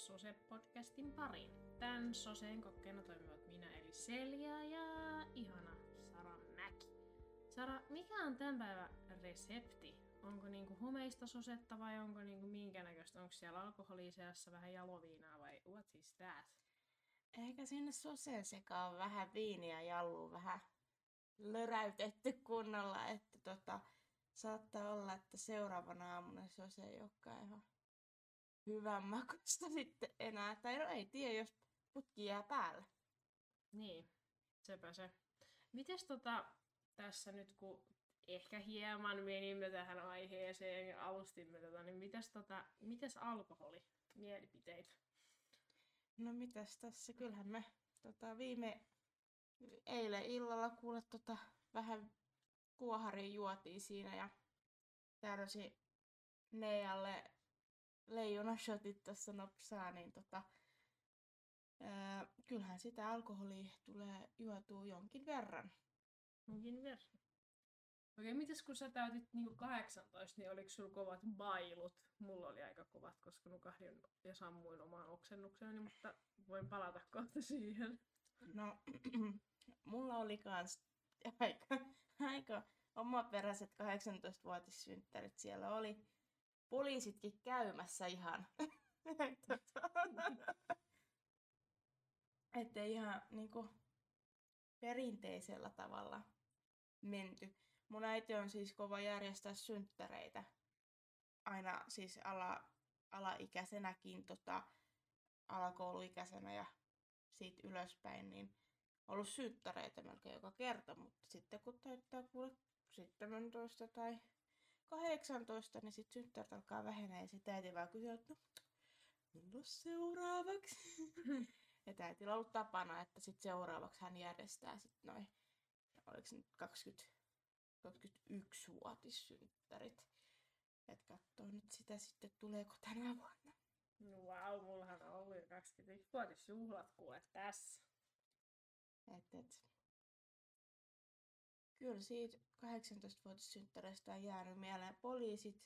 Sose-podcastin pariin. Tämän Soseen kokkeena toimivat minä eli Selja ja ihana Sara Mäki. Sara, mikä on tämän päivän resepti? Onko niinku homeista sosetta vai onko niinku minkä näköistä? Onko siellä alkoholia seassa vähän jaloviinaa vai what is that? Ehkä sinne soseen sekaan vähän viiniä jalluun vähän löräytetty kunnolla, että tota, saattaa olla, että seuraavana aamuna sose ei olekaan ihan hyvän makusta sitten enää. Tai no ei tiedä, jos putki jää päälle. Niin, sepä se. Mites tota, tässä nyt kun ehkä hieman menimme tähän aiheeseen ja alustimme tätä, niin mites, tota, mites alkoholi? Mielipiteitä? No mitäs tässä, kyllähän me tota, viime eilen illalla kuule tota, vähän kuoharia juotiin siinä ja tärsi Neijalle leijonashotit tuossa nopsaa, niin tota, ää, kyllähän sitä alkoholia tulee juotua jonkin verran. Jonkin verran. Okei, mites kun sä täytit niinku 18, niin oliko sulla kovat bailut? Mulla oli aika kovat, koska nukahdin ja sammuin omaan oksennukseeni, mutta voin palata kohta siihen. No, mulla oli kans aika, aika omaperäiset 18-vuotissynttärit. Siellä oli poliisitkin käymässä ihan. Että ihan niinku perinteisellä tavalla menty. Mun äiti on siis kova järjestää synttäreitä. Aina siis ala, alaikäisenäkin, tota, alakouluikäisenä ja siitä ylöspäin, niin ollut synttäreitä melkein joka kerta, mutta sitten kun täyttää kuule 17 tai 18, niin sitten synttärit alkaa vähenee ja sitten äiti vaan kysyy, että no, milloin seuraavaksi? ja äitillä on ollut tapana, että sitten seuraavaksi hän järjestää sitten noin, oliko se nyt 20, 21-vuotissynttärit. Että katsoo nyt sitä sitten, tuleeko tänä vuonna. No wow, mullahan on ollut jo 21-vuotisjuhlat kuule tässä. Et, et. Kyllä siitä 18-vuotissynttäreistä on jäänyt mieleen poliisit,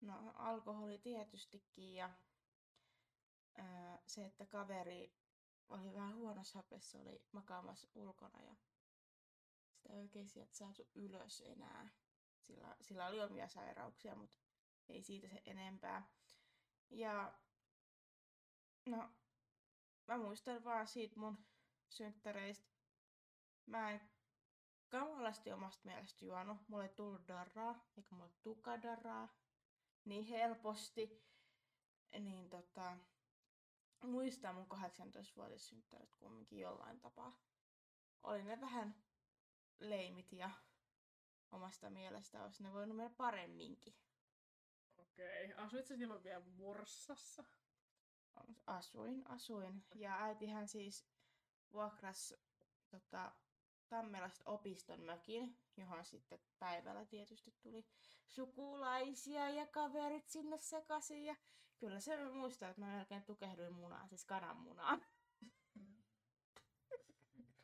no alkoholi tietystikin ja ää, se, että kaveri oli vähän huonossa hapessa, oli makaamassa ulkona ja sitä ei oikein sieltä saatu ylös enää. Sillä, sillä oli omia sairauksia, mutta ei siitä se enempää. Ja no, mä muistan vaan siitä mun synttäreistä. Mä en kamalasti omasta mielestä juonut. Mulle ei tullut darraa, eikä mulle tuka darraa niin helposti. Niin tota, muistan mun 18-vuotias synttärit kumminkin jollain tapaa. Oli ne vähän leimit ja omasta mielestä olisi ne voinut mennä paremminkin. Okei, asuit sä silloin vielä Vorsassa? Asuin, asuin. Ja äitihän siis vuokras tota, Tammelasta opiston mökin, johon sitten päivällä tietysti tuli sukulaisia ja kaverit sinne sekaisin. Ja kyllä se muistaa, että mä melkein tukehduin munaan, siis kananmunaan.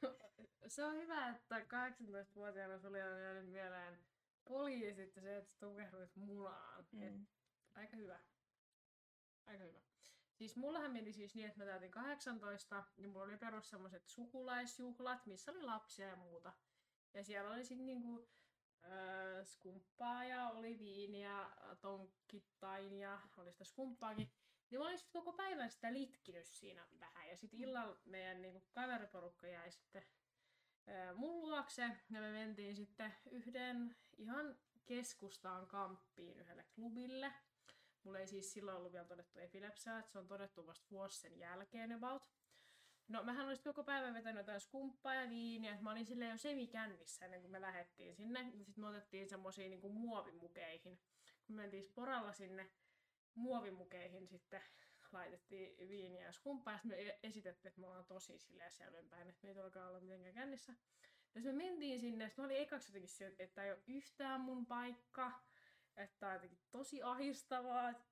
Se on hyvä, että 18-vuotiaana sulle on jäänyt mieleen poliisit ja se, että tukehduit munaan. Mm. Et, aika hyvä. Aika hyvä. Siis mullahan meni siis niin, että mä täytin 18 ja mulla oli perus semmoset sukulaisjuhlat, missä oli lapsia ja muuta. Ja siellä oli sitten niinku äh, skumppaa ja oli viiniä tonkkittain ja oli sitä skumppaakin. Niin mä olin sitten koko päivän sitä litkinyt siinä vähän. Ja sitten illalla meidän niinku kaveriporukka jäi sitten äh, mun luokse ja me mentiin sitten yhden ihan keskustaan kamppiin yhdelle klubille. Mulla ei siis silloin ollut vielä todettu epilepsiaa, että se on todettu vasta vuosi sen jälkeen about. No mähän olisin koko päivän vetänyt jotain skumppaa ja viiniä, mä olin silleen jo semikännissä ennen kuin me lähdettiin sinne. Sitten me otettiin semmosia niinku muovimukeihin. Kun me mentiin sporalla sinne muovimukeihin sitten laitettiin viiniä ja skumppaa ja me e- esitettiin, että me ollaan tosi silleen selvempään, että me ei todellakaan olla mitenkään kännissä. Ja me mentiin sinne, ja mä olin ekaksi jotenkin että ei ole yhtään mun paikka että on jotenkin tosi ahistavaa, että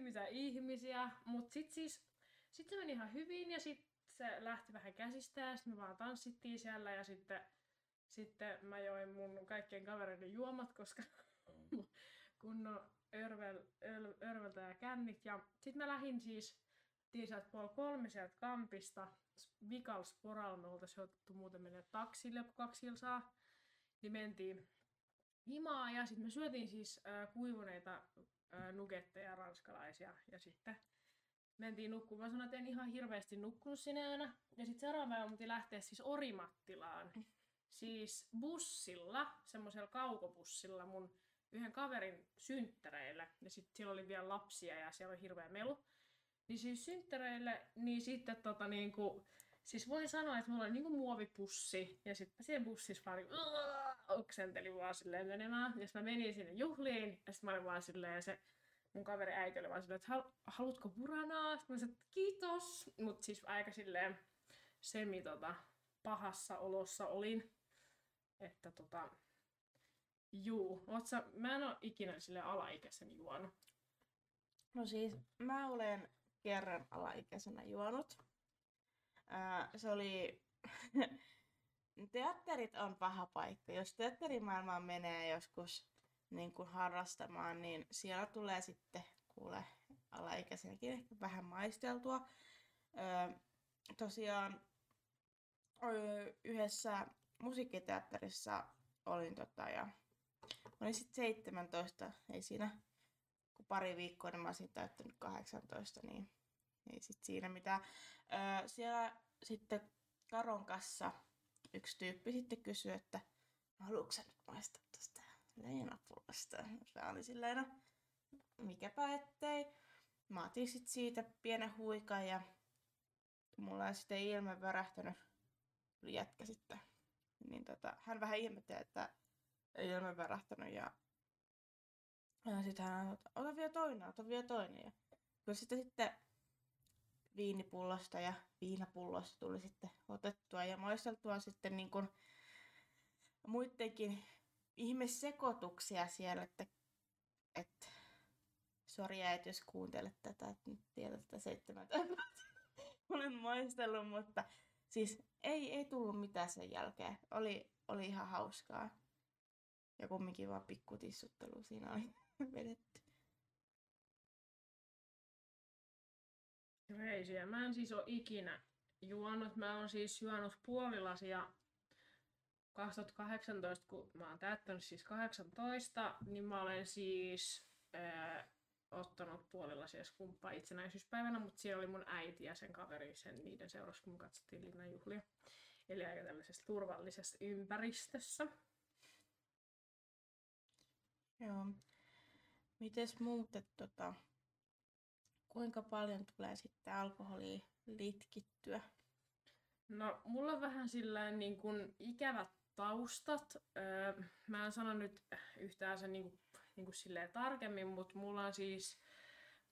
mitä ihmisiä. Mutta sitten siis, sit se meni ihan hyvin ja sitten se lähti vähän käsistä ja sitten me vaan tanssittiin siellä ja sitten, sitten mä join mun kaikkien kavereiden juomat, koska kunnon örvel, ör, örveltä ja kännit. Ja sitten mä lähdin siis sieltä puoli kolme sieltä kampista. Vikal Sporalla me oltaisiin muuten mennä taksille, kun kaksi kilsaa. Niin mentiin himaa ja sitten me syötiin siis äh, kuivuneita äh, nugetteja ranskalaisia ja sitten mentiin nukkumaan. Mä sanoin, että en ihan hirveästi nukkunut sinä yönä. Ja sitten seuraava päivä muti lähteä siis Orimattilaan. Siis bussilla, semmoisella kaukobussilla mun yhden kaverin synttäreille. Ja sitten siellä oli vielä lapsia ja siellä oli hirveä melu. Niin siis synttäreille, niin sitten tota niinku, siis voin sanoa, että mulla oli niinku muovipussi. Ja sitten siihen bussissa vaan niinku, oksentelin vaan silleen menemään. Ja sitten mä menin sinne juhliin. Ja sitten mä olin vaan silleen, se mun kaveri äiti oli vaan silleen, että haluatko buranaa? Sitten mä sanoin, että kiitos. Mut siis aika silleen semi tota, pahassa olossa olin. Että tota, juu, sä, mä en oo ikinä sille alaikäisen juonut. No siis, mä olen kerran alaikäisenä juonut. Ää, se oli... Teatterit on paha paikka. Jos teatterimaailmaan menee joskus niin kuin harrastamaan, niin siellä tulee sitten kuule alaikäisenäkin ehkä vähän maisteltua. Öö, tosiaan yhdessä musiikkiteatterissa olin tota ja olin sitten 17, ei siinä kun pari viikkoa, niin mä olisin täyttänyt 18, niin ei sit siinä mitään. Öö, siellä sitten Karon kanssa yksi tyyppi sitten kysyi, että haluatko sä nyt maistaa tästä leenapullosta? Mä olin silleen, no, mikäpä ettei. Mä otin sit siitä pienen huikan ja mulla on sitten ilme värähtänyt jätkä sitten. Niin tota, hän vähän ihmetteli, että ei ilme värähtänyt ja, ja sitten hän sanoi, ota vielä toinen, ota vielä toinen. Ja kyllä sitten, sitten viinipullosta ja viinapullosta tuli sitten otettua ja maisteltua sitten niin kuin muidenkin ihmesekoituksia siellä, että, että sori äiti, jos kuuntelet tätä, että nyt tiedät tätä seitsemän olen maistellut, mutta siis ei, ei tullut mitään sen jälkeen. Oli, oli ihan hauskaa. Ja kumminkin vaan pikkutissuttelu siinä oli vedetty. Reisiä. Mä en siis ole ikinä juonut. Mä oon siis juonut puolilasia 2018, kun mä oon täyttänyt siis 18, niin mä olen siis ää, ottanut puolilasia skumppaa itsenäisyyspäivänä, mutta siellä oli mun äiti ja sen kaveri sen niiden seurassa, kun katsottiin linnanjuhlia. Eli aika tällaisessa turvallisessa ympäristössä. Joo. Mites muuten tota, kuinka paljon tulee sitten alkoholia litkittyä? No, mulla on vähän sillä niin kuin ikävät taustat. Öö, mä en sano nyt yhtään sen niin kuin, niin kuin silleen tarkemmin, mutta mulla on siis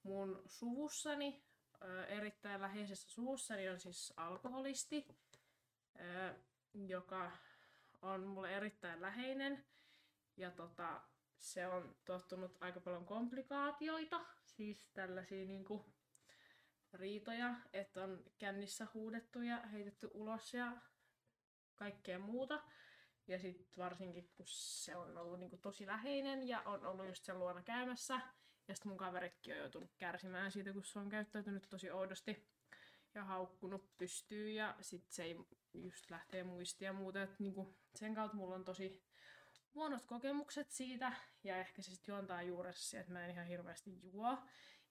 mun suvussani, öö, erittäin läheisessä suvussani on siis alkoholisti, öö, joka on mulle erittäin läheinen. Ja tota, se on tottunut aika paljon komplikaatioita, siis tällaisia niinku riitoja, että on kännissä huudettu ja heitetty ulos ja kaikkea muuta. Ja sitten varsinkin, kun se on ollut niinku tosi läheinen ja on ollut just sen luona käymässä. Ja sitten mun kaveritkin on joutunut kärsimään siitä, kun se on käyttäytynyt tosi oudosti ja haukkunut pystyy ja sitten se ei just lähtee muistia ja muuta. Et niinku sen kautta mulla on tosi huonot kokemukset siitä, ja ehkä se sitten juontaa juuressa siihen, että mä en ihan hirveästi juo.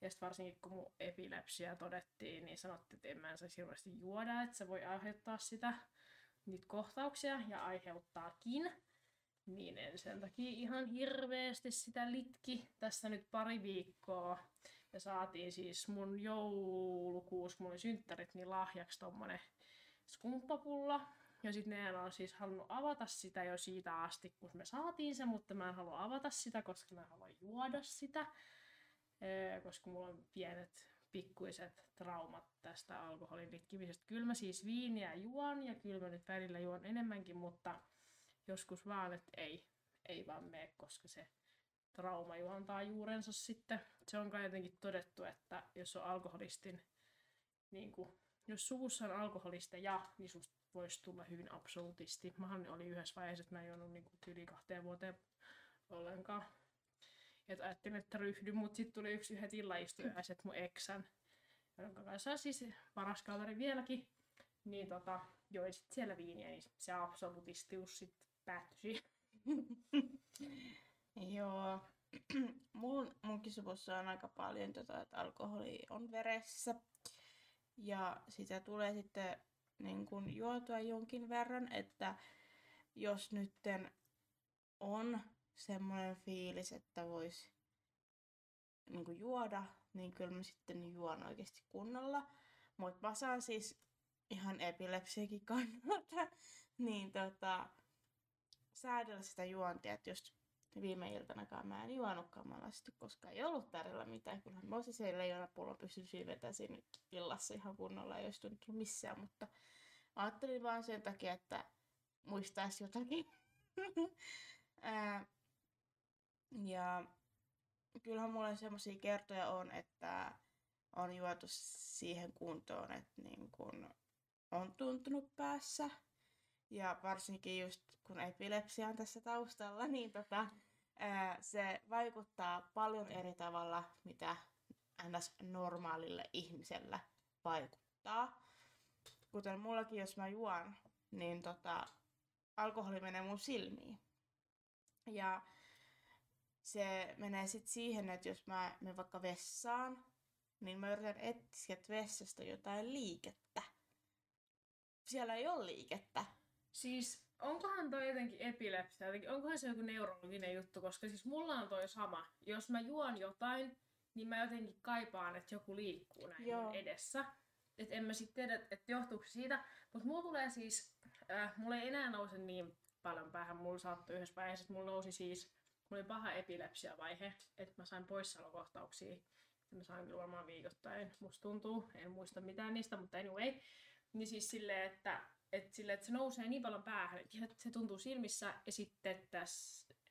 Ja sitten varsinkin kun mun epilepsia todettiin, niin sanottiin, että en mä en saisi hirveästi juoda, että se voi aiheuttaa sitä, niitä kohtauksia, ja aiheuttaakin. Niin en sen takia ihan hirveästi sitä litki tässä nyt pari viikkoa. Ja saatiin siis mun joulukuussa, mun synttärit, niin lahjaksi tommonen skumppapulla, ja sitten ne on siis halunnut avata sitä jo siitä asti, kun me saatiin se, mutta mä en halua avata sitä, koska mä haluan juoda sitä. Koska mulla on pienet pikkuiset traumat tästä alkoholin ritkimisestä. Kyllä mä siis viiniä juon ja kyllä mä nyt välillä juon enemmänkin, mutta joskus vaan, että ei, ei vaan mene, koska se trauma juontaa juurensa sitten. Se on kai jotenkin todettu, että jos on alkoholistin, niin kuin, jos suvussa on alkoholisteja, niin susta voisi tulla hyvin absolutisti. Mähän oli yhdessä vaiheessa, että mä en juonut niin yli kahteen vuoteen ollenkaan. Et ajattelin, että ryhdy, mutta sitten tuli yksi yhdet illaistuajaiset mun eksän jonka kanssa on siis paras kaveri vieläkin, niin tota, join sit siellä viiniä, niin se absolutistius sit päättyi Joo. Mun, munkin suvussa on aika paljon tota, että alkoholi on veressä. Ja sitä tulee sitten niin kun juotua jonkin verran, että jos nytten on semmoinen fiilis, että voisi niin juoda, niin kyllä mä sitten juon oikeasti kunnolla. Mutta mä saan siis ihan epilepsiakin kannalta, niin tota, säädellä sitä juontia, että jos viime iltanakaan mä en juonutkaan monesti, koska ei ollut tarjolla mitään. Kyllähän mä olisin se leijonapullo pystyisi vetämään siinä illassa ihan kunnolla, ei olisi tuntunut missään, mutta ajattelin vaan sen takia, että muistaisi jotakin. ja kyllähän mulla semmoisia kertoja on, että on juotu siihen kuntoon, että niin kun on tuntunut päässä. Ja varsinkin just kun epilepsia on tässä taustalla, niin tota, se vaikuttaa paljon eri tavalla, mitä ns. normaalille ihmisellä vaikuttaa. Kuten mullakin, jos mä juon, niin tota, alkoholi menee mun silmiin. Ja se menee sitten siihen, että jos mä menen vaikka vessaan, niin mä yritän etsiä vessasta jotain liikettä. Siellä ei ole liikettä. Siis onkohan toi jotenkin epilepsia, jotenkin, onkohan se joku neurologinen juttu, koska siis mulla on toi sama. Jos mä juon jotain, niin mä jotenkin kaipaan, että joku liikkuu näin Joo. edessä. Että en mä sitten tiedä, että johtuuko siitä. Mutta mulla tulee siis, äh, mulla ei enää nouse niin paljon päähän. Mulla saattoi yhdessä vaiheessa, että mulla nousi siis, mulla oli paha epilepsia-vaihe, että mä sain poissaolokohtauksia. Että mä sain varmaan viikoittain, musta tuntuu. En muista mitään niistä, mutta anyway. Niin siis silleen, että että, sille, että se nousee niin paljon päähän, että se tuntuu silmissä ja sitten, että,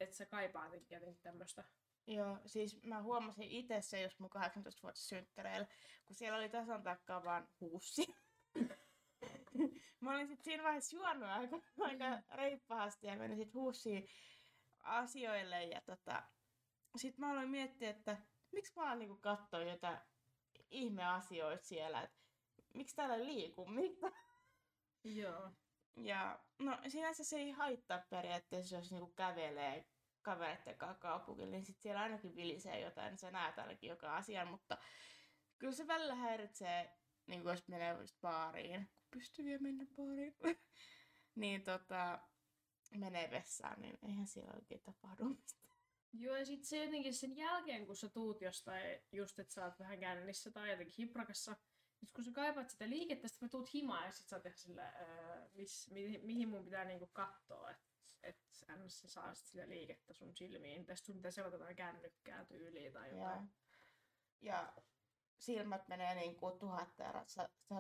että se kaipaa jotenkin tämmöistä. Joo, siis mä huomasin itse se just mun 18 vuotta synttäreillä, kun siellä oli tasan takkaa vaan huussi. mä olin sitten siinä vaiheessa juonut aika, aika reippaasti ja menin sitten huussiin asioille ja tota, sitten mä aloin miettiä, että miksi mä oon niinku katsoa jotain ihmeasioita siellä, että miksi täällä ei liiku mitään. Joo. Ja no sinänsä se ei haittaa periaatteessa, jos niinku kävelee kavereiden kanssa kaupungilla, niin sit siellä ainakin vilisee jotain, niin sä näet ainakin joka asian, mutta kyllä se välillä häiritsee, niin kuin jos menee just baariin, kun pystyy vielä mennä baariin, niin tota, menee vessaan, niin eihän siellä oikein tapahdu mitään. Joo, ja sitten se jotenkin sen jälkeen, kun sä tuut jostain, just että sä oot vähän kännissä tai jotenkin hiprakassa, nyt kun sä kaipaat sitä liikettä, sitten tuut himaan ja sit sä oot sillä, ää, miss, mi, mihin mun pitää niinku katsoa, että et sä saa sit sitä liikettä sun silmiin. Tästä sun pitää seurata jotain kännykkää tyyliä tai jotain. Ja, ja silmät menee niin kuin tuhatta ja,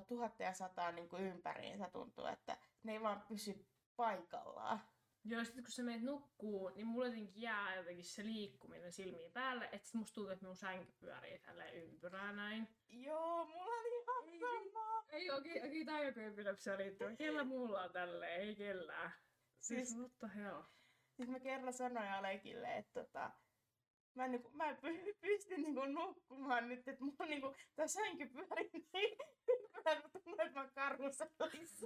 tuhatta ja sataa niin kuin ympäriinsä tuntuu, että ne ei vaan pysy paikallaan. Joo, sitten kun sä menet nukkuu, niin mulla jotenkin jää jotenkin se liikkuminen silmiin päälle, että sit musta tuntuu, että mun sänky pyörii tälleen ympyrää näin. Joo, mulla on ihan ei, sama. Ei, okei, okei, okay, tää on joku epilepsia liittyvä. Kellä mulla on tälleen, ei kellään. Siis, siis the hell? Siis mä kerran sanoin Alekille, että tota, mä en, niinku, mä en py, pysty niinku nukkumaan nyt, että mulla on niinku, tää sänky pyörii niin mä tuntuu, että mä.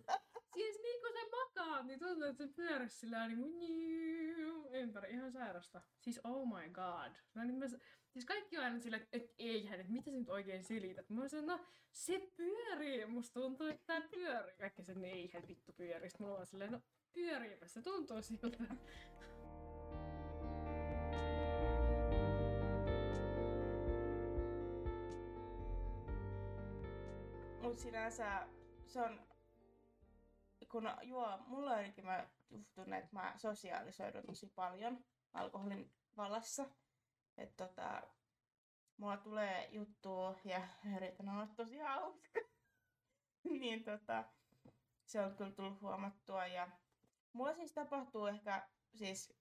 Siis niin kun sä makaat, niin tuntuu, että se pyörii sillä niin ympäri. Ihan sairasta. Siis oh my god. Mä, niin mä, siis kaikki on aina silleen, että et, eihän, että mitä sä nyt oikein selität. Mä sanoin, no se pyörii. Musta tuntuu, että tää pyörii. Kaikki sen, eihän vittu pyörii. Sitten mulla on silleen, no pyöriipä se tuntuu siltä. Mut sinänsä se on, kun juo, mulla ainakin mä tunnen, että mä sosiaalisoidun tosi paljon alkoholin vallassa. Että tota, mulla tulee juttua ja yritän olla tosi hauska. niin tota, se on kyllä tullut huomattua ja mulla siis tapahtuu ehkä, siis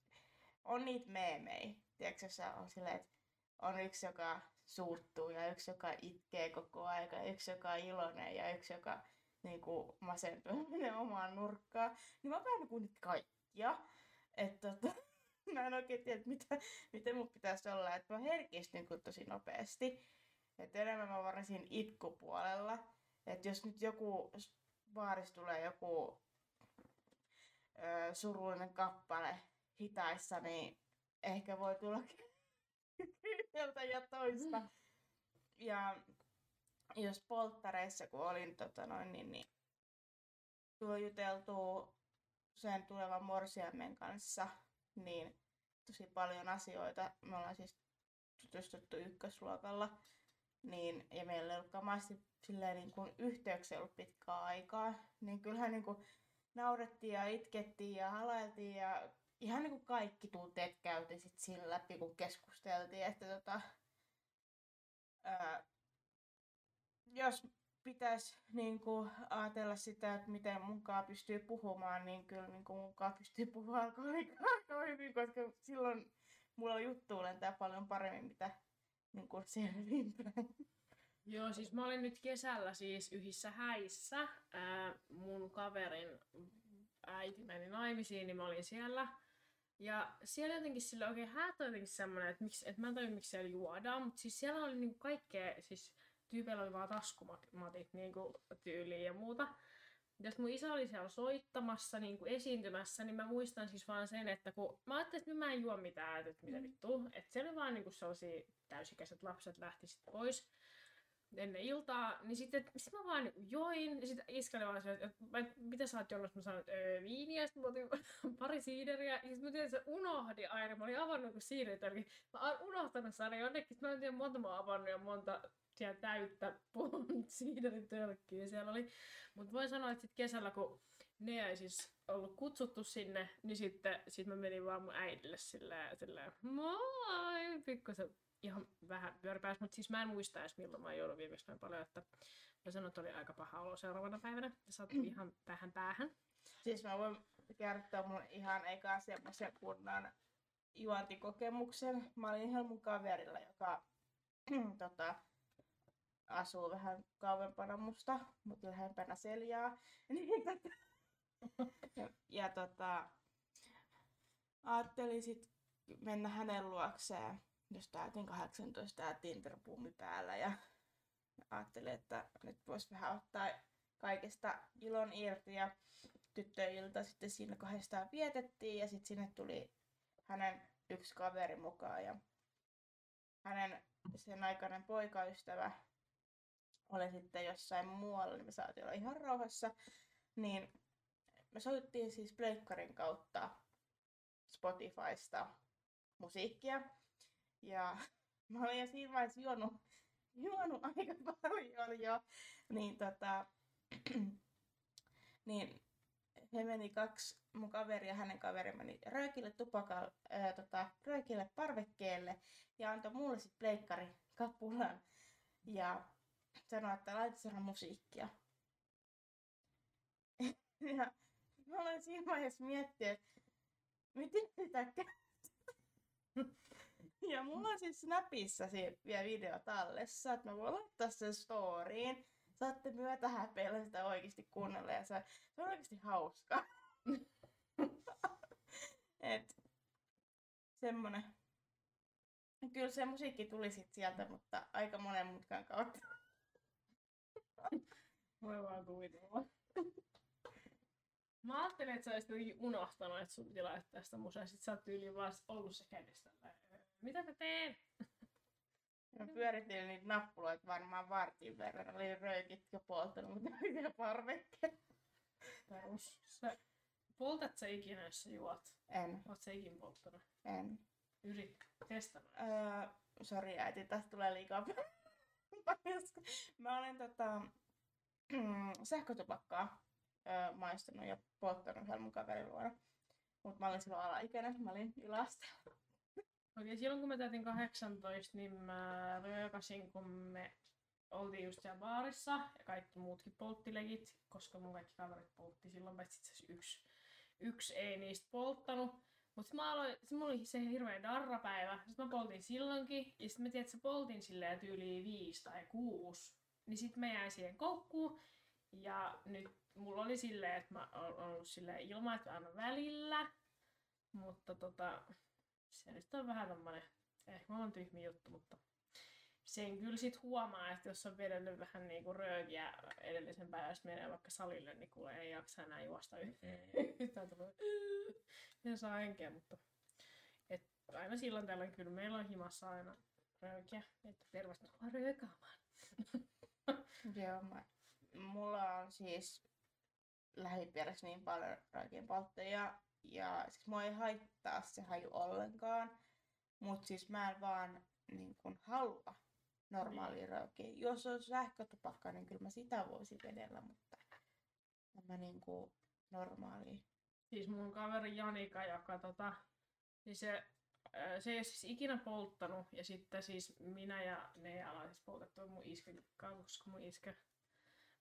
on niitä meemejä, tiedätkö, on silleen, että on yksi, joka suuttuu ja yksi, joka itkee koko aika yksi, joka on iloinen ja yksi, joka niin kuin, masentuu menee omaan nurkkaan. Niin mä vähän kuin niitä kaikkia. Että tota, mä en oikein tiedä, mitä, miten mun pitäisi olla. Että mä herkistyn kuin tosi nopeasti. Et enemmän mä varasin itkupuolella. Että jos nyt joku baarissa tulee joku ö, surullinen kappale hitaissa, niin ehkä voi tulla yhdeltä ja toista. Ja jos polttareissa, kun olin tota noin, niin, niin tuo juteltu sen tulevan morsiamen kanssa, niin tosi paljon asioita. Me ollaan siis tutustuttu ykkösluokalla, niin, ja meillä ei ollut kamasti silleen niin kuin yhteyksiä ollut pitkää aikaa, niin kyllähän niin kuin naurettiin ja itkettiin ja halailtiin ja ihan niin kuin kaikki tunteet käytiin sit siinä läpi, kun keskusteltiin, että tota, ää, jos pitäisi niin kuin, ajatella sitä, että miten munkaan pystyy puhumaan, niin kyllä niin kuin munkaan pystyy puhumaan aika hyvin, koska silloin mulla juttu lentää paljon paremmin, mitä niin kuin selvinpäin. Joo, siis mä olin nyt kesällä siis yhissä häissä. Ää, mun kaverin äiti meni naimisiin, niin mä olin siellä. Ja siellä jotenkin sillä oikein häät jotenkin semmoinen, että, miksi, että mä en tajua, miksi siellä juodaan, mutta siis siellä oli niinku kaikkea, siis tyypeillä oli vaan taskumatit niinku tyyliin ja muuta. Jos mun isä oli siellä soittamassa, niin kuin esiintymässä, niin mä muistan siis vaan sen, että kun mä ajattelin, että mä en juo mitään, että mitä mm. vittu. Että siellä vaan niin kuin sellaisia täysikäiset lapset lähti pois ennen iltaa, niin sitten sit mä vaan join, ja sitten iskäli vaan se, että mitä sä oot juonut, mä sanoin, että öö, viiniä, sitten mä otin pari siideriä, ja sitten mä tiedän, että se unohdi aina, mä olin avannut kun siiderit, eli mä oon unohtanut saada jonnekin, mä en tiedä monta mä oon avannut ja monta siellä täyttä siiderin tölkkiä siellä oli. Mutta voin sanoa, että sitten kesällä, kun ne ei siis ollut kutsuttu sinne, niin sitten sit mä menin vaan mun äidille silleen, silleen moi, pikkusen ihan vähän pyöripäis, mutta siis mä en muista edes milloin mä joudun viimeksi noin paljon, että mä sanoin, että oli aika paha olo seuraavana päivänä, ja sattui ihan päähän päähän. Siis mä voin kertoa mun ihan eka semmoisen kunnan juontikokemuksen. Mä olin ihan mun kaverilla, joka tota, asuu vähän kauempana musta, mutta lähempänä Seljaa. Ja, ja tota, ajattelin sit mennä hänen luokseen, jos täytin 18 ja tinder päällä ja ajattelin, että nyt voisi vähän ottaa kaikesta ilon irti ja tyttöilta sitten siinä kahdestaan vietettiin ja sitten sinne tuli hänen yksi kaveri mukaan ja hänen sen aikainen poikaystävä oli sitten jossain muualla, niin me saatiin olla ihan rauhassa. Niin me soittiin siis Pleikkarin kautta Spotifysta musiikkia. Ja mä olin jo siinä vaiheessa juonut, juonut aika paljon jo. Niin tota, niin he meni kaksi, mun kaveri ja hänen kaveri meni röökille tupakal, ää, tota, röökille parvekkeelle ja antoi mulle sitten pleikkari kapulan. Ja sanoi, että laita sana musiikkia. ja mä olen siinä vaiheessa miettinyt, että miten sitä Ja mulla on siis Snapissa vielä video tallessa, että mä voin laittaa sen storyin. Saatte myötä häpeillä sitä oikeasti kuunnella ja se, se on oikeasti hauska. Et semmonen. Kyllä se musiikki tuli sit sieltä, mutta aika monen mutkan kautta. Voi vaan kuvitella. Mä ajattelin, että sä olisit unohtanut, että sun piti laittaa sitä musaa. Sit sä oot tyyliin vaan ollut se kädessä. Mitä mä teen? Mä pyöritin niitä nappuloita varmaan vartin verran. Oli röykit jo polttanut, mutta oli vielä parvekkeet. Perus. Sä poltat sä ikinä, jos sä juot? En. Oot sä ikin polttanut? En. Yrit. Testannut. Öö, sori äiti, tästä tulee liikaa Mä olen tota, sähkötupakkaa öö, maistanut ja polttanut yhdellä mun kaverin luona. Mutta mä olin silloin alaikäinen, mä olin yläasteella. Okei, silloin kun mä täytin 18, niin mä röökasin, kun me oltiin just siellä baarissa ja kaikki muutkin polttilegit, koska mun kaikki kaverit poltti silloin, paitsi itse yksi, yksi ei niistä polttanut. Mutta mä aloin, sit mulla oli se hirveä darrapäivä, sit mä poltin silloinkin, ja sit mä tiedän, että se poltin silleen tyyliin viisi tai kuusi. Niin sit mä jäin siihen koukkuun, ja nyt mulla oli silleen, että mä oon ollut silleen ilman, että aina välillä. Mutta tota, se nyt on vähän tämmönen, ehkä mä oon tyhmi juttu, mutta sen kyllä sit huomaa, että jos on vedellyt vähän niinku röökiä edellisen päivän, sitten menee vaikka salille, niin kuule ei jaksa enää juosta yhtään. Tulee en saa henkeä, mutta et aina silloin tällöin kyllä meillä on himassa aina röökiä, että tervetuloa röökaamaan. Joo, mä, mulla on siis lähipiirissä niin paljon röökin polttajia, ja siis mua ei haittaa se haju ollenkaan, mutta siis mä en vaan niin kun, halua normaalia niin. röökiä. Jos on sähkötupakka, niin kyllä mä sitä voisin vedellä, mutta mä niin kuin normaali. Siis mun kaveri Janika, joka tota, niin se, se ei ole siis ikinä polttanut, ja sitten siis minä ja ne ollaan siis poltettu mun iskä, koska mun iskä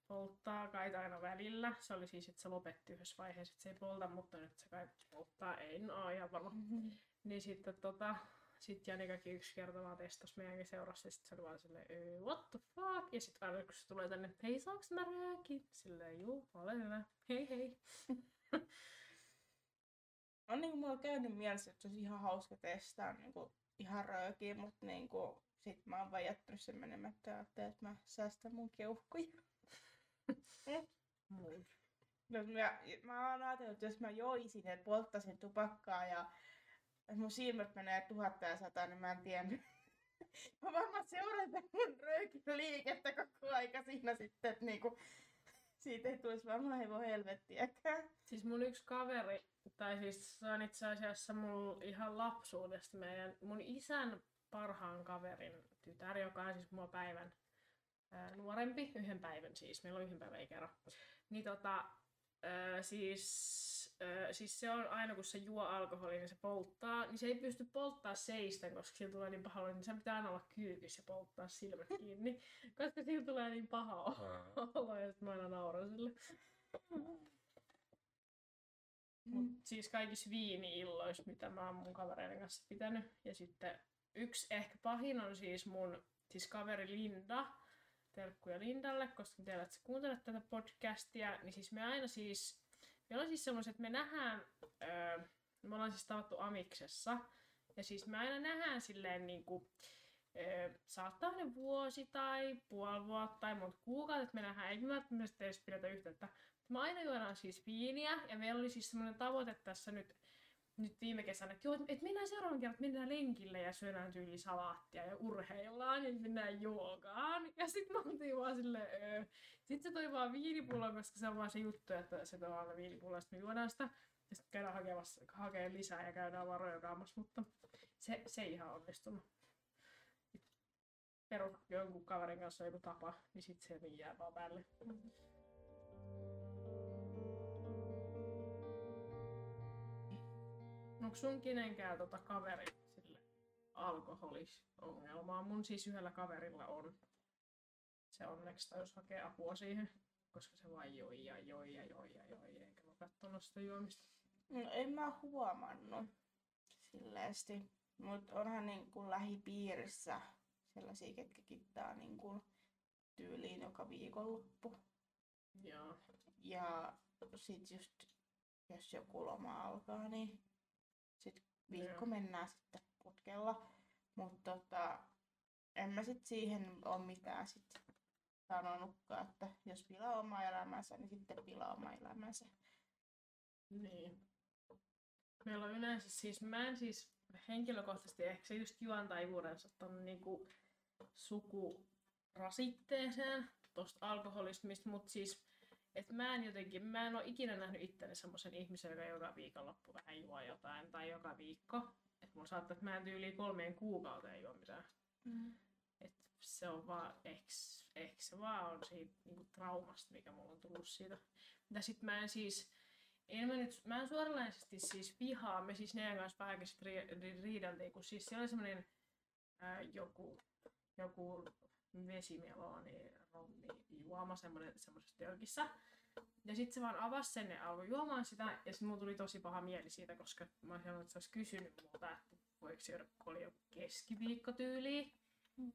polttaa kai aina välillä. Se oli siis, että se lopetti yhdessä vaiheessa, että se ei polta, mutta nyt se kai polttaa, ei no ihan varma. Niin sitten tota, sitten Janikakin yksi kerta vaan testasi meidänkin seurassa, ja sitten se oli vaan silleen, what the fuck? Ja sitten aina kun se tulee tänne, hei saaks mä röökin? Silleen, juu, ole hyvä, hei hei. on niin kuin mulla käynyt mielessä, että se olisi ihan hauska testaa niin kuin ihan röökiä, mutta niin kuin, sit mä oon vaan jättänyt sen menemättä ja että mä säästän mun keuhkoja. Mun. No, mä, mä oon ajatellut, että jos mä joisin ja polttaisin tupakkaa ja mun silmät menee tuhatta ja sata, niin mä en tiedä. mä varmaan seuraan mun röökin liikettä koko aika siinä sitten, että niinku, siitä ei tulisi varmaan hevon helvettiäkään. Siis mun yksi kaveri, tai siis se on itse asiassa mun ihan lapsuudesta meidän, mun isän parhaan kaverin tytär, joka on siis mua päivän ää, nuorempi, yhden päivän siis, meillä on yhden päivän ikäero. Niin tota, ää, siis siis se on aina kun se juo alkoholia, niin se polttaa, niin se ei pysty polttaa seistä, koska sillä tulee niin paha niin se pitää aina olla kyykys ja polttaa silmät kiinni, koska sillä tulee niin paha olo, ja sitten mä aina nauran sille. Mut mm. siis kaikissa viini-illoissa, mitä mä oon mun kavereiden kanssa pitänyt. Ja sitten yksi ehkä pahin on siis mun siis kaveri Linda, terkkuja Lindalle, koska tiedät, että sä kuuntelet tätä podcastia, niin siis me aina siis Meillä on siis semmoiset, että me nähdään, öö, me ollaan siis tavattu Amiksessa, ja siis me aina nähdään silleen niin kuin, öö, saattaa ne vuosi tai puoli vuotta tai monta kuukautta, että me nähdään, ei välttämättä edes pidetä yhteyttä. Me aina juodaan siis viiniä, ja meillä oli siis semmoinen tavoite tässä nyt, nyt viime kesänä, että joo, että mennään seuraavan kerran, että mennään lenkille ja syödään tyyli salaattia ja urheillaan ja mennään joogaan. Ja sitten me oltiin vaan silleen, öö. Sitten se toi vaan viinipullo, koska se on vaan se juttu, että se tuo aina viinipullo, ja sitten me juodaan sitä. Ja sitten käydään hakemassa, hakee lisää ja käydään vaan rojokaamassa, mutta se, se ei ihan onnistunut. Perus jonkun kaverin kanssa joku tapa, niin sitten se jää vaan päälle. Onko sun kenenkään tota kaveri sille alkoholisongelmaa? Mun siis yhdellä kaverilla on se onneksi jos hakee apua siihen, koska se vain joi ja joi ja joi ja joi, eikä lopettanut sitä juomista. No en mä huomannut silleesti, mutta onhan niin kuin lähipiirissä sellaisia, ketkä kittaa niin kuin tyyliin joka viikonloppu. Joo. Ja sit just, jos joku loma alkaa, niin viikko Joo. mennään sitten putkella. Mutta tota, en mä sit siihen ole mitään sit sanonutkaan, että jos pilaa oma elämänsä, niin sitten pilaa oma elämänsä. Niin. Meillä on yleensä siis, mä en siis henkilökohtaisesti ehkä se just juontaivuudensa ton niinku sukurasitteeseen tosta alkoholismista, mutta siis että mä en jotenkin, mä en ole ikinä nähnyt itteni semmoisen ihmisen, joka joka viikonloppu vähän juo jotain tai joka viikko. Että mulla saattaa, että mä en tyyliin kolmeen kuukauteen juo mitään. Mm se on vaan, ehkä, ehkä se vaan on siitä niinku traumasta, mikä mulla on tullut siitä. Ja sit mä en siis, en mä nyt, mä en suoranaisesti siis vihaa, me siis neidän kanssa vähän ri, ri, riideltiin, kun siis siellä oli semmonen ää, joku, joku rommi, juoma semmonen, semmoisessa tölkissä. Ja sitten se vaan avasi sen ja alkoi juomaan sitä, ja sitten mulla tuli tosi paha mieli siitä, koska mä olisin että se olisi kysynyt multa, että voiko se oli joku keskiviikko tyyliin. Mm.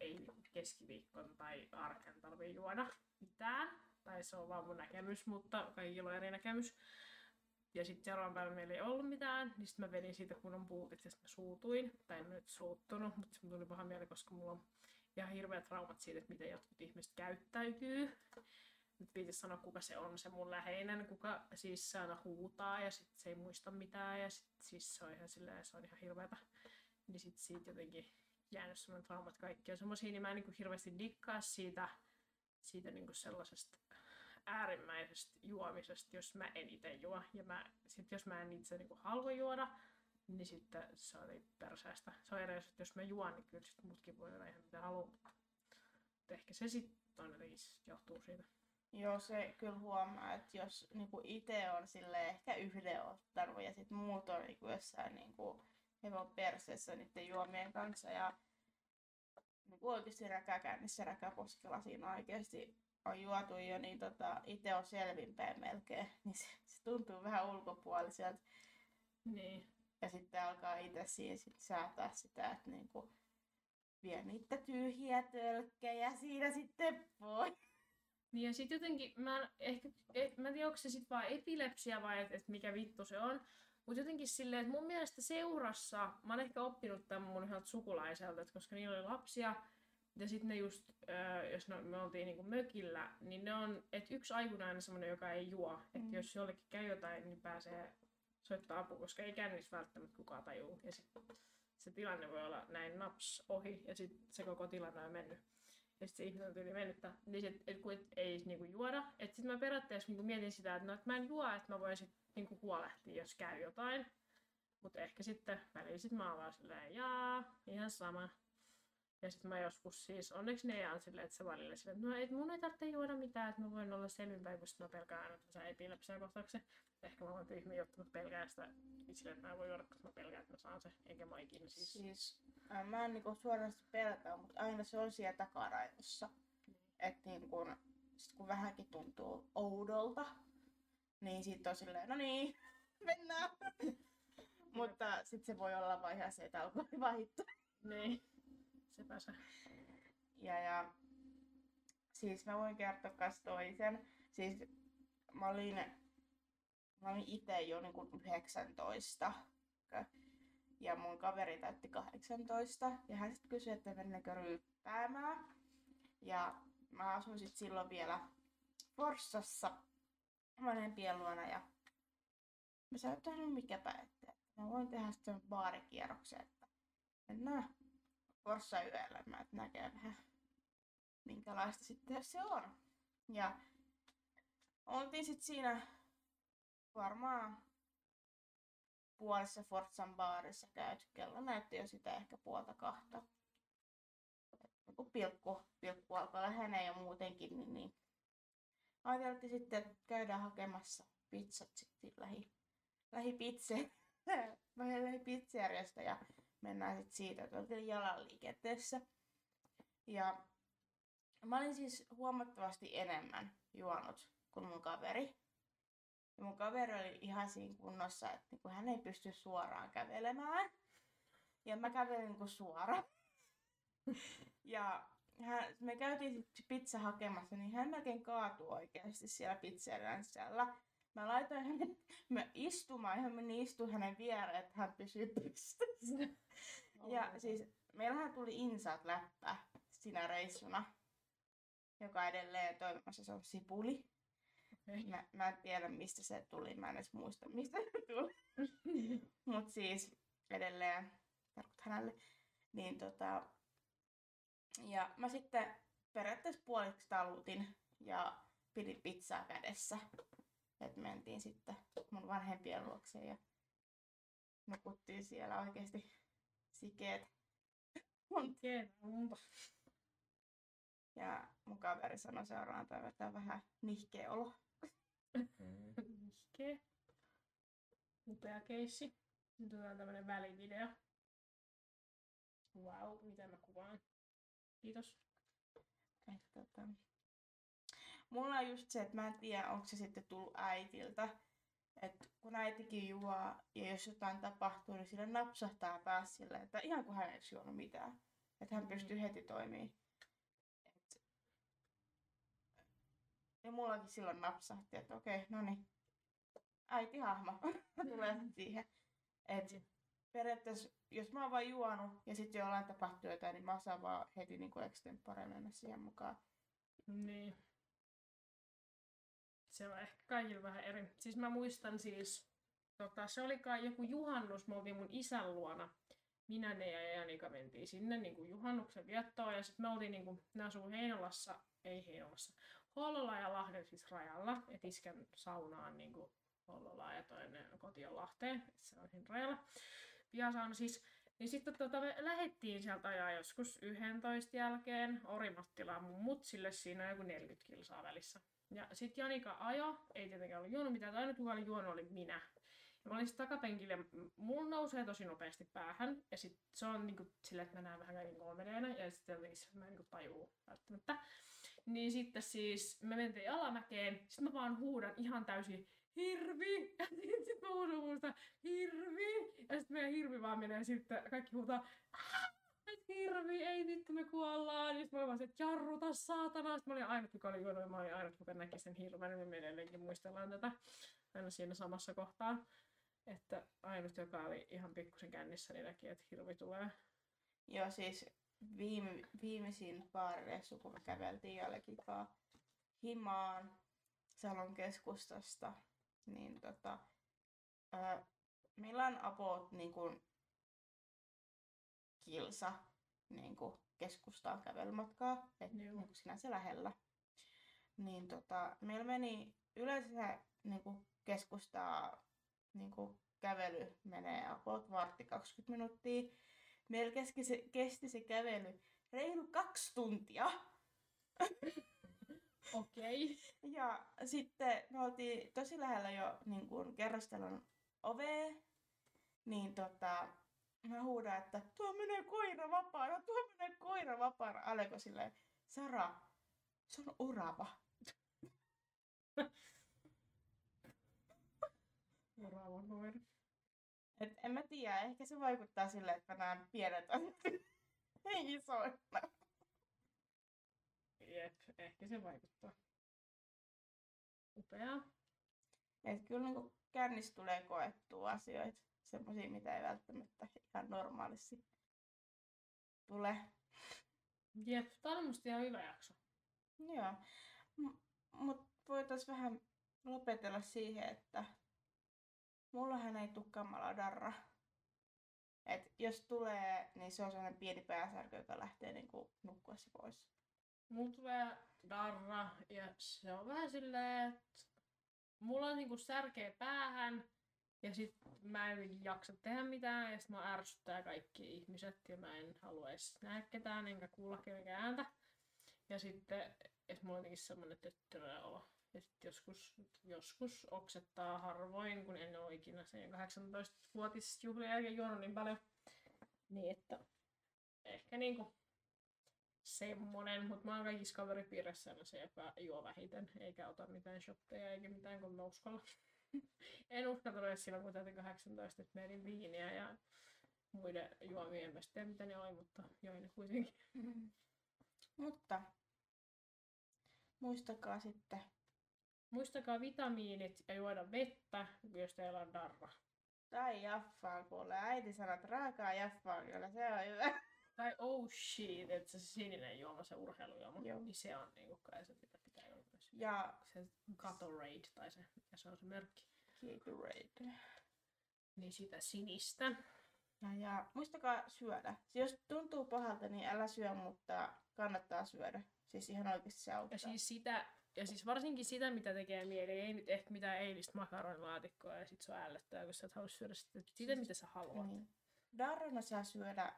Ei keskiviikkona tai arken tarvii juoda mitään. Tai se on vaan mun näkemys, mutta kaikilla on eri näkemys. Ja sitten seuraavan päivän meillä ei ollut mitään, niin sitten mä vedin siitä kunnon puutit ja sitten mä suutuin. Tai en nyt suuttunut, mutta se tuli paha mieli, koska mulla on ihan hirveät traumat siitä, että miten jotkut ihmiset käyttäytyy. Nyt viitis sanoa, kuka se on se mun läheinen, kuka siis aina huutaa ja sit se ei muista mitään ja sit, siis se on ihan silleen, se on ihan hirveätä. Niin sit siitä jotenkin jäänyt semmoinen traumat kaikki on semmosia, niin mä en niin kuin hirveästi dikkaa siitä, siitä niin kuin sellaisesta äärimmäisestä juomisesta, jos mä en itse juo. Ja mä, sit jos mä en itse niin halua juoda, niin sitten se oli perseestä. Se on eri, että jos mä juon, niin kyllä sitten muutkin voi olla ihan mitä haluaa, mutta ehkä se sitten on johtuu siitä. Joo, se kyllä huomaa, että jos niinku itse on sille ehkä yhden ottanut ja sitten muut on niinku jossain niinku hevon perseessä niiden juomien kanssa ja niinku oikeasti räkäkännissä räkäposkella siinä oikeasti on juotu jo, niin tota, itse on selvinpäin melkein, niin se, se tuntuu vähän ulkopuoliselta. Niin. Ja sitten alkaa itse siinä sit säätää sitä, että niinku vie niitä tyhjiä tölkkejä siinä sitten pois. Niin ja sitten jotenkin, mä en, ehkä, et, mä en tiedä, onko se sitten vaan epilepsia vai että et mikä vittu se on. Mutta jotenkin silleen, että mun mielestä seurassa, mä oon ehkä oppinut tämän mun yhdeltä sukulaiselta, että koska niillä oli lapsia, ja sitten ne just, jos no, me oltiin niinku mökillä, niin ne on, että yksi aikuinen aina semmoinen, joka ei juo. Mm. Että jos jollekin käy jotain, niin pääsee soittaa apua, koska ei kännissä välttämättä kukaan tajuu. Ja sitten se tilanne voi olla näin naps ohi, ja sitten se koko tilanne on mennyt. Ja sitten se ihminen on tyyli mennyttä. Niin sit, et, kun et, ei niinku juoda. Että sitten mä periaatteessa niinku mietin sitä, että no, et mä en juo, että mä voin sitten niinku huolehtia, jos käy jotain. Mutta ehkä sitten välillä sit mä oon vaan silleen, jaa, ihan sama. Ja sitten mä joskus siis, onneksi ne on silleen, että se välillä silleen, että no et mun ei tarvitse juoda mitään, että mä voin olla selvinpäin, kun mä pelkään aina, että mä saan epilepsia kohtauksen. Ehkä mä voin tyhmiä juttu, mutta pelkään sitä silleen, että mä voin juoda, koska mä pelkään, että mä saan se, enkä mä ikinä siis. Siis äh, mä en niinku suorasti pelkää, mutta aina se on siellä takaraivossa. Mm. Että niin kun, sit kun vähänkin tuntuu oudolta, niin sitten on silleen, no niin, mennään. mutta sitten se voi olla vaan ihan se, että alkoi vahittua. Niin. Sepä se. Ja, ja siis mä voin kertoa kas toisen. Siis mä olin, mä olin itse jo niin kuin 19. Ja mun kaveri täytti 18. Ja hän sitten kysyi, että mennäänkö ryyppäämään. Ja mä asuin sit silloin vielä Forssassa vanhempien luona. Ja mä sanoin, että no mikäpä, että mä voin tehdä sitten baarikierroksen, että mennään Forssa yöllä, että näkee vähän minkälaista sitten se on. Ja oltiin sitten siinä varmaan puolessa Fortsan baarissa käyty. Kello näytti jo sitä ehkä puolta kahta. Joku pilkku, pilkku alkoi lähenee jo muutenkin, niin, niin ajateltiin sitten, että käydään hakemassa pizzat sitten lähi, lähi pitse, lähi pizzeriasta ja mennään sitten siitä, että oltiin jalan liikenteessä. Ja mä olin siis huomattavasti enemmän juonut kuin mun kaveri. Ja mun kaveri oli ihan siinä kunnossa, että niinku hän ei pysty suoraan kävelemään. Ja mä kävelin niinku suoraan. ja hän, me käytiin sitten pizza hakemassa, niin hän melkein kaatui oikeasti siellä pizzerian sisällä. Mä laitoin hänet mä istumaan ja hän meni istu hänen viereen, että hän pysyy pystyssä. ja siis meillähän tuli insaat läppä sinä reissuna, joka edelleen toimimassa, se on sipuli. Mä, mä en tiedä, mistä se tuli, mä en edes muista, mistä se tuli. Mut siis edelleen, tarkoit hänelle. Niin tota, ja mä sitten periaatteessa puoliksi talutin ja pidin pizzaa kädessä. Että mentiin sitten mun vanhempien luokse ja nukuttiin siellä oikeasti sikeet. Ja mun kaveri sanoi seuraavan päivän, että on vähän nihkeä olo. Nihkeä. Upea keissi. Nyt on tämmönen välivideo. Wow, miten mä kuvaan. Kiitos. Et, tota, mulla on just se, että mä en tiedä, onko se sitten tullut äitiltä. Että kun äitikin juo ja jos jotain tapahtuu, niin sille napsahtaa taas silleen, että ihan kuin hän ei juonut mitään. Että hän mm. pystyy heti toimimaan. Ja mullakin silloin napsahti, että okei, no niin, äiti hahmo tulee siihen. Et periaatteessa, jos mä oon vaan juonut ja sitten jollain tapahtuu jotain, niin mä saan vaan heti niin extempore mennä siihen mukaan. Niin. Se on ehkä kaikilla vähän eri. Siis mä muistan siis, tota, se oli kai joku juhannus, me oltiin mun isän luona. Minä, ne ja Janika mentiin sinne niin kuin juhannuksen viettoon ja sitten me oltiin, niin kuin, ne asuu Heinolassa, ei Heinolassa, Hollola ja Lahden siis rajalla, että iskän saunaan niin kuin Hollola ja toinen koti on Lahteen, se on siinä rajalla. Pihasauna siis. Niin sitten tota, me lähettiin sieltä ajaa joskus 11 jälkeen Orimattilaan mun mutsille, siinä on joku 40 kilsaa välissä. Ja sitten Janika ajo, ei tietenkään ollut juonut mitään, ainut kuka oli juonut oli minä. Ja mä olin sitten takapenkillä, mulla nousee tosi nopeasti päähän, ja sit se on niinku silleen, että mä näen vähän niin kolmedeena, ja sitten jotenkin mä en niinku tajuu välttämättä. Niin sitten siis me mentiin alamäkeen, sitten mä vaan huudan ihan täysin hirvi! Ja sitten mä huudan muusta hirvi! Ja sitten meidän hirvi vaan menee sitten, kaikki huutaa hirvi, ei vittu me kuollaan. Ja sitten mä olin vaan se, että jarruta saatana. Sitten mä olin ainut, joka oli juonut, mä olin ainut, kuka näki sen hirven, niin me edelleenkin muistellaan tätä aina siinä samassa kohtaa. Että ainut, joka oli ihan pikkusen kännissä, niin näki, että hirvi tulee. Joo, siis viime, viimeisin baarireissu, kun me käveltiin jälkeen himaan Salon keskustasta, niin tota, ää, meillä on about niin kuin, kilsa niin kuin, keskustaan kävelymatkaa, että niin sinänsä lähellä. Niin tota, meillä meni yleensä niin kuin, keskustaa niin kuin, kävely menee about vartti 20 minuuttia. Meillä kesti se, kesti se kävely reilu kaksi tuntia. Okei. Okay. Ja sitten me oltiin tosi lähellä jo niin kuin, kerrostalon ovea, niin tota, mä huudan, että tuo menee koira vapaana, tuo menee koira vapaana. Aleko silleen, Sara, se on. Orava koira. Et en mä tiedä, ehkä se vaikuttaa silleen, että mä näen pienet ei isoina. Jep, ehkä se vaikuttaa. Upeaa. Et kyllä niin kännissä tulee koettua asioita, semmoisia, mitä ei välttämättä ihan normaalisti tule. Jep, tää on musta ihan hyvä jakso. Joo, M- mutta voitaisiin vähän lopetella siihen, että mullahan ei tule kamala darra. Et jos tulee, niin se on sellainen pieni pääsärkö, joka lähtee niinku nukkuessa pois. Mulla tulee darra ja se on vähän silleen, että mulla on niinku särkeä päähän ja sit mä en jaksa tehdä mitään ja sit mä ärsyttää kaikki ihmiset ja mä en halua edes nähdä ketään enkä kuulla kenenkään ääntä. Ja sitten, että mulla on jotenkin semmonen töttörö olo. Joskus, joskus oksettaa harvoin, kun en ole ikinä sen 18-vuotisjuhlien jälkeen juonut niin paljon. Niin että ehkä niinku semmonen, mutta mä oon kaikissa kaveripiirissä se, joka juo vähiten, eikä ota mitään shotteja eikä mitään kun mä uskalla. en uskaltanut edes silloin, kun täytin 18, että menin viiniä ja muiden juomien, en tiedä mitä ne oli, mutta join ne kuitenkin. Mutta muistakaa sitten. Muistakaa vitamiinit ja juoda vettä, jos teillä on darra. Tai jaffaa kuule. Äiti sanoo, että raakaa jaffaa kyllä, se on hyvä. Tai oh shit, että se sininen juoma, se urheilujuoma, Joo. niin se on niinku kai se, mitä pitää juoda myös. Ja se Gatorade, tai se, mikä se on se merkki. Gatorade. Niin sitä sinistä. Ja, ja muistakaa syödä. Jos tuntuu pahalta, niin älä syö, mutta kannattaa syödä. Siis ihan oikeasti se auttaa. Ja siis sitä, ja siis varsinkin sitä, mitä tekee mieli. Ei nyt ehkä mitään eilistä makaronilaatikkoa ja sit se on ällöttää, kun sä et halua syödä sitä, sitä siis, mitä sä haluat. Niin. Darrana saa syödä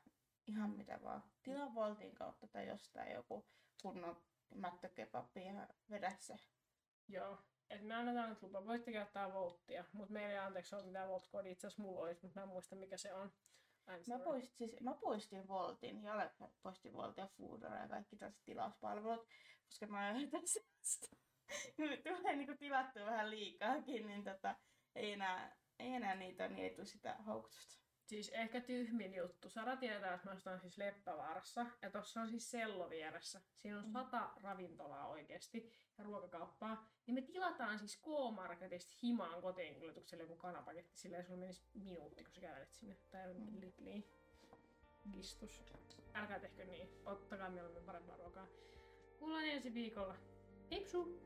ihan mitä vaan. Tilaa Voltin kautta tai jostain joku kunnon mättökepappi ja vedä se. Joo. Et me annetaan nyt lupa. Voitte käyttää Volttia, mutta meillä ei anteeksi ole mitään Volt-koodi. Itse asiassa mulla olisi, mutta mä en muista mikä se on. Mä poistin, siis, mä poistin Voltin ja poistin Voltin ja Foodora ja kaikki tällaiset tilauspalvelut, koska mä yritän sellaista. tulee niinku tilattua vähän liikaakin, niin tota, ei enää, ei enää niitä, niin ei tule sitä houkutusta. Siis ehkä tyhmin juttu. Sara tietää, että mä ostan siis Leppävaarassa. Ja tossa on siis sello vieressä. Siinä on Mm. sata ravintolaa oikeesti ja ruokakauppaa. Niin me tilataan siis K-Marketista himaan kotiin kuljetukselle joku kanapaketti. Silleen sulla menisi minuutti, kun sä kävelet sinne. Tai Mm. Lidliin. Kistus. Älkää tehkö niin. Ottakaa mieluummin parempaa ruokaa. Kuullaan ensi viikolla. Hipsu!